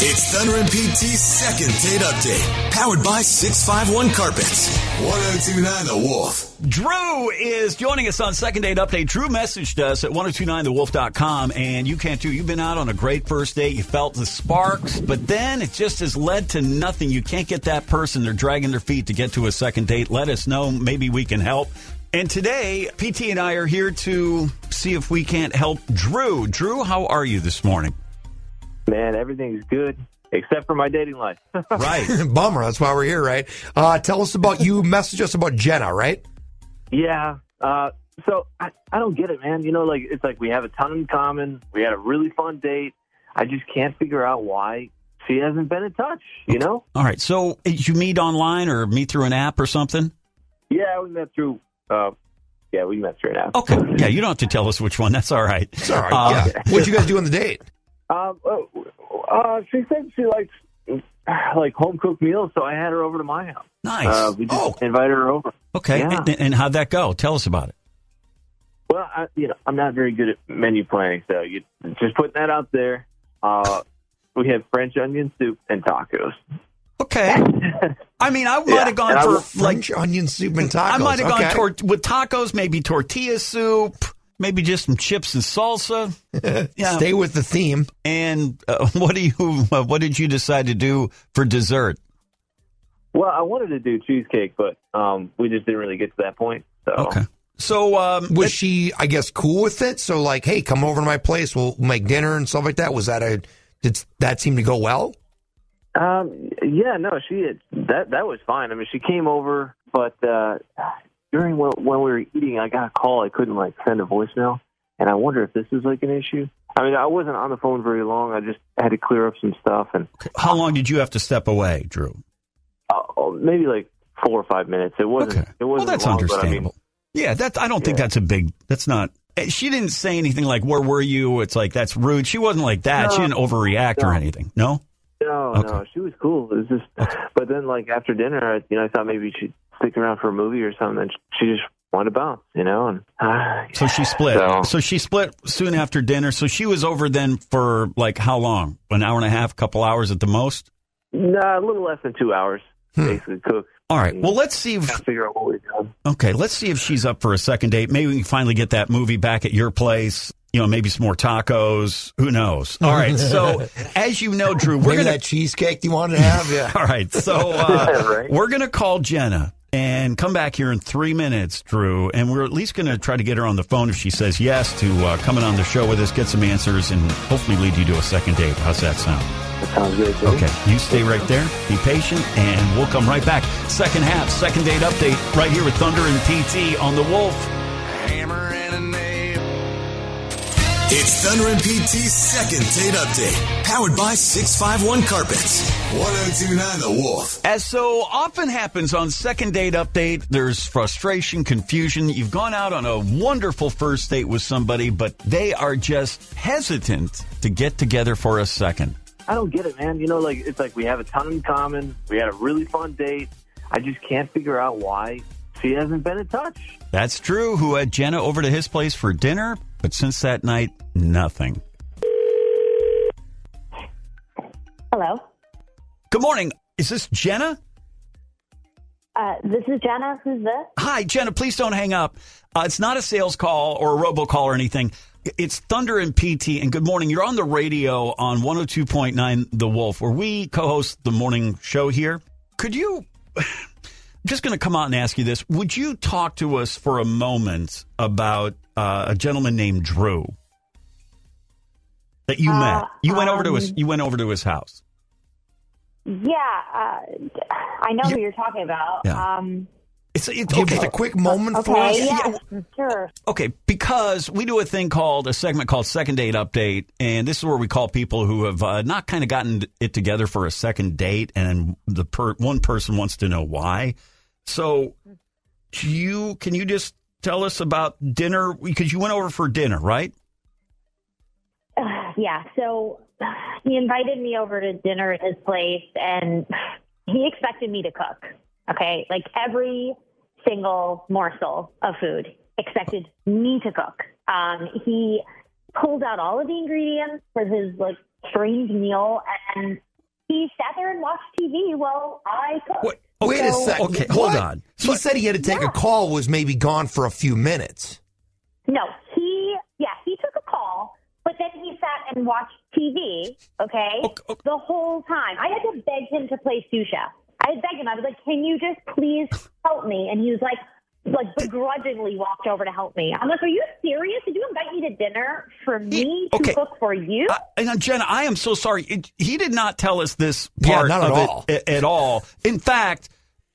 It's Thunder and PT's second date update, powered by 651 Carpets. 1029 The Wolf. Drew is joining us on Second Date Update. Drew messaged us at 1029thewolf.com, and you can't too. You've been out on a great first date. You felt the sparks, but then it just has led to nothing. You can't get that person. They're dragging their feet to get to a second date. Let us know. Maybe we can help. And today, PT and I are here to see if we can't help Drew. Drew, how are you this morning? Man, everything's good except for my dating life. Right. Bummer. That's why we're here, right? Uh, tell us about you. Message us about Jenna, right? yeah. Uh, so I, I don't get it, man. You know, like it's like we have a ton in common. We had a really fun date. I just can't figure out why she hasn't been in touch. You know? All right. So, you meet online or meet through an app or something? Yeah, we met through. Uh, yeah, we met through an app. Okay. Yeah, you don't have to tell us which one. That's all right. It's all right. Uh, yeah. What'd you guys do on the date? Um, uh, she said she likes like home cooked meals, so I had her over to my house. Nice. Uh, we just Oh. invited her over. okay. yeah. And, and how'd that go? Tell us about it. Well, I, you know, I'm not very good at menu planning, so you just putting that out there. Uh, we had French onion soup and tacos. Okay. I mean, I might Yeah, have gone for like French onion soup and tacos. I might have okay. gone tor- with tacos, maybe tortilla soup, maybe just some chips and salsa. Yeah. Stay with the theme. And uh, what do you? Uh, what did you decide to do for dessert? Well, I wanted to do cheesecake, but um, we just didn't really get to that point. So Okay. So um, Was she, I guess, cool with it? So, like, hey, come over to my place. We'll make dinner and stuff like that. Was that a? Did that seem to go well? Um, yeah, no, she had, that that was fine. I mean, she came over, but uh, during when, when we were eating, I got a call. I couldn't like send a voicemail, and I wonder if this is like an issue. I mean, I wasn't on the phone very long. I just had to clear up some stuff, and how long did you have to step away, Drew? uh, maybe like four or five minutes. It wasn't. Okay. It Well, wasn't that's long, but understandable. yeah, that I don't think that's a big. That's not. eh, She didn't say anything like "Where were you?" It's like that's rude. She wasn't like that. she didn't overreact or anything. No. No, Okay. no, she was cool. It was just, but then like after dinner, I, you know, I thought maybe she'd stick around for a movie or something. And she just wanted to bounce, you know, and uh, So she split. So- So, she split soon after dinner. So she was over then for like how long? An hour and a half, couple hours at the most. nah, a little less than two hours, basically cook. All right. Well, let's see if Trying to figure out what we're doing. okay. Let's see if she's up for a second date. Maybe we can finally get that movie back at your place. You know, maybe some more tacos. Who knows? All right. So as you know, Drew, we're Maybe gonna that cheesecake you wanted to have. Yeah. All right. So uh, Right. we're going to call Jenna and come back here in three minutes, Drew. And we're at least going to try to get her on the phone if she says yes to uh, coming on the show with us, get some answers, and hopefully lead you to a second date. How's that sound? That sounds good. Jimmy. Okay. You stay right there. Be patient, and we'll come right back. Second half, second date update right here with Thunder and PT on The Wolf. It's Thunder and PT's second date update, powered by 651 Carpets. 1029 The Wolf. As so often happens on second date update, there's frustration, confusion. You've gone out on a wonderful first date with somebody, but they are just hesitant to get together for a second. I don't get it, man. You know, like it's like we have a ton in common. We had a really fun date. I just can't figure out why she hasn't been in touch. That's true. Who had Jenna over to his place for dinner, but since that night, nothing. Hello. Good morning. Is this Jenna? Uh, this is Jenna. Who's this? Hi, Jenna. Please don't hang up. Uh, it's not a sales call or a robocall or anything. It's Thunder and PT. And good morning. You're on the radio on 102.9 The Wolf, where we co-host the morning show here. Could you? I'm just going to come out and ask you this. Would you talk to us for a moment about uh, a gentleman named Drew that you met? You went over to his. You went over to his house. Yeah, uh, I know who you're talking about. Yeah. Um, It's, it's Give okay. just a quick moment for us. Okay, yeah, sure. Okay, because we do a thing called a segment called Second Date Update, and this is where we call people who have uh, not kind of gotten it together for a second date, and the per- one person wants to know why. So, do you can you just tell us about dinner because you went over for dinner, right? Yeah, so he invited me over to dinner at his place, and he expected me to cook. Okay, like every single morsel of food expected me to cook. Um, he pulled out all of the ingredients for his like strange meal, and he sat there and watched TV while I cooked. What? Wait a second. Okay, hold What? on. He said he had to take a call. Was maybe gone for a few minutes. No, he yeah, he took a call, but then he sat and watched TV, okay, Okay, okay. the whole time. I had to beg him to play sous chef. I had begged him. I was like, "Can you just please help me?" And he was like, like begrudgingly walked over to help me. I'm like, "Are you serious? Did you invite me to dinner for me to okay. cook for you?" I, and Jenna, I am so sorry. It, he did not tell us this Yeah, part not at of all. it a- at all. In fact,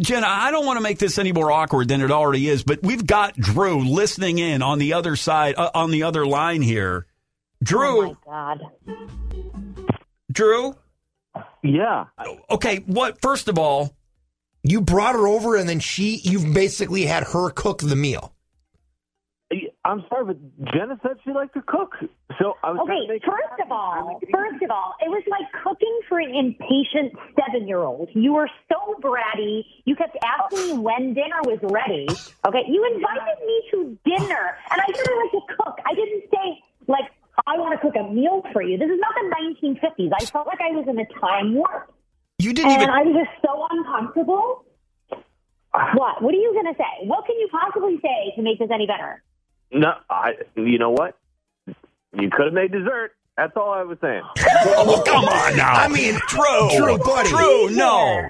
Jenna, I don't want to make this any more awkward than it already is, but we've got Drew listening in on the other side, uh, on the other line here. Drew, oh my god. Drew. Yeah. Okay, what? First of all, You brought her over, and then she. You've basically had her cook the meal. I'm sorry, but Jenna said she liked to cook. So I was trying Okay, make first of all, first of all, it was like cooking for an impatient seven-year-old. You were so bratty. You kept asking me when dinner was ready. Okay, you invited me to dinner, and I said I like to cook. I didn't say like I want to cook a meal for you. This is not the 1950s. I felt like I was in a time warp, you didn't and even. I was just so uncomfortable. What? What are you going to say? What can you possibly say to make this any better? No, I. You know what? You could have made dessert. That's all I was saying. oh, come on now. I mean, true, true, buddy. true. no,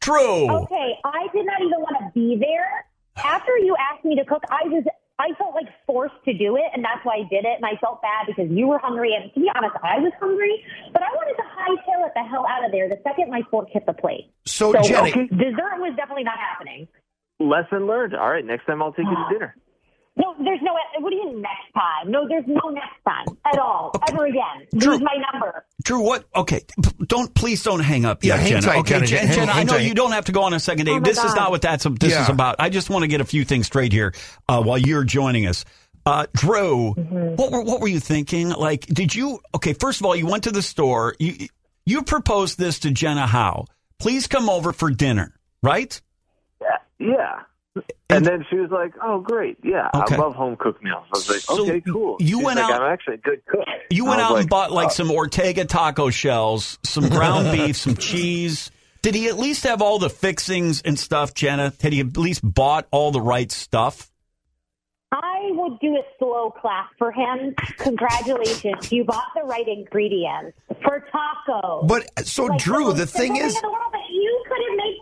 true. Okay, I did not even want to be there. After you asked me to cook, I was I felt like forced to do it, and that's why I did it. And I felt bad because you were hungry, and to be honest, I was hungry. But I wanted to hightail it the hell out of there the second my fork hit the plate. So, So Jenny, dessert was definitely not happening. Lesson learned. All right, next time I'll take you to dinner. No, there's no. What do you mean next time? No, there's no next time at all, ever again. Drew. Lose my number. Drew, what? Okay, don't please don't hang up Yeah, yet, hang Jenna. tight, okay, Jenna. Jen- Hang- Jenna, I know tight. you don't have to go on a second date. Oh my this is not what that's this Yeah. is about. I just want to get a few things straight here uh, while you're joining us. Uh, Drew, Mm-hmm. what were what were you thinking? Like, did you? Okay, first of all, you went to the store. You you proposed this to Jenna Howe. Please come over for dinner, right? Yeah. Yeah. And then she was like, "Oh, great, yeah, Okay. I love home cooked meals." I was like, So "Okay, cool." you She's went like, out- I'm actually a good cook. You went was out and bought like "Oh." some Ortega taco shells, some ground beef, some cheese. Did he at least have all the fixings and stuff, Jenna? Had he at least bought all the right stuff? I would do a slow clap for him. Congratulations, you bought the right ingredients for tacos. but so Like, Drew, most the thing oh simple is, in the world, but you could have made wait, wait, he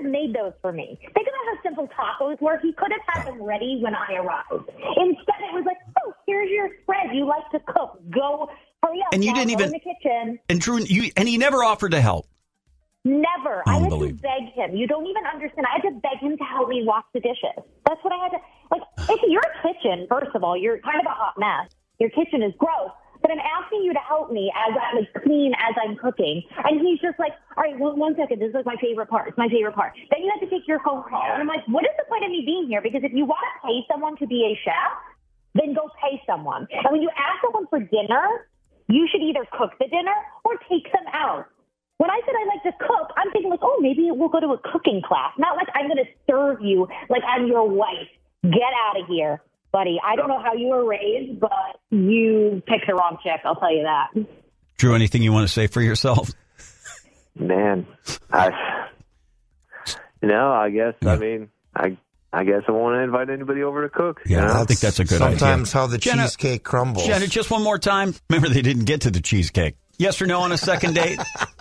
could have made those for me. Think about how simple tacos were. He could have had them ready when I arrived. Instead, it was like, oh, here's your spread. You like to cook. Go hurry up. And you didn't go even- in the kitchen. And Drew, you and he never offered to help. Never. I had to beg him. You don't even understand. I had to beg him to help me wash the dishes. That's what I had to. Like, it's your kitchen. First of all, you're kind of a hot mess. Your kitchen is gross. But I'm asking you to help me as I like clean as I'm cooking. And he's just like, all right, one, one second. This is like my favorite part. It's my favorite part. Then you have to take your phone call. And I'm like, what is the point of me being here? Because if you want to pay someone to be a chef, then go pay someone. And when you ask someone for dinner, you should either cook the dinner or take them out. When I said I like to cook, I'm thinking like, oh, maybe we'll go to a cooking class. Not like I'm going to serve you like I'm your wife. Get out of here, buddy. I don't know how you were raised, but you picked the wrong chick. I'll tell you that. Drew, anything you want to say for yourself? Man, I, you know, I guess I mean, I, I guess I won't invite anybody over to cook. you Yeah, know? I think that's a good idea. sometimes how the Jenna- cheesecake crumbles. Jenna, just one more time. Remember, they didn't get to the cheesecake. Yes or no on a second date?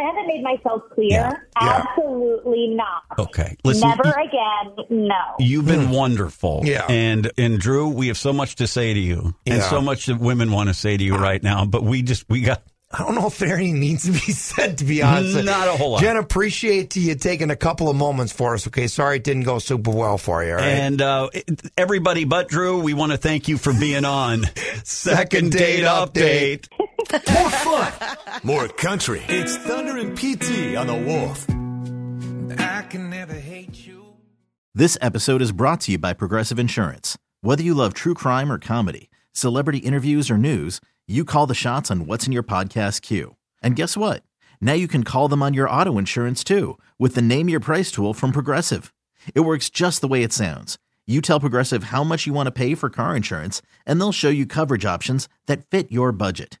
If I haven't made myself clear, Yeah, yeah. absolutely not. Okay, listen. Never y- again. No. You've been wonderful. Yeah. And and Drew, we have so much to say to you. And Yeah. so much that women want to say to you right now, but we just we got I don't know if anything needs to be said, to be honest. Not a whole lot. Jen, appreciate you taking a couple of moments for us. Okay, sorry it didn't go super well for you. All right? And uh, everybody but Drew, we want to thank you for being on Second Date Update. More fun, more country. It's Thunder and PT on the Wolf. I can never hate you. This episode is brought to you by Progressive Insurance. Whether you love true crime or comedy, celebrity interviews or news, you call the shots on what's in your podcast queue. And guess what? Now you can call them on your auto insurance too with the Name Your Price tool from Progressive. It works just the way it sounds. You tell Progressive how much you want to pay for car insurance, and they'll show you coverage options that fit your budget.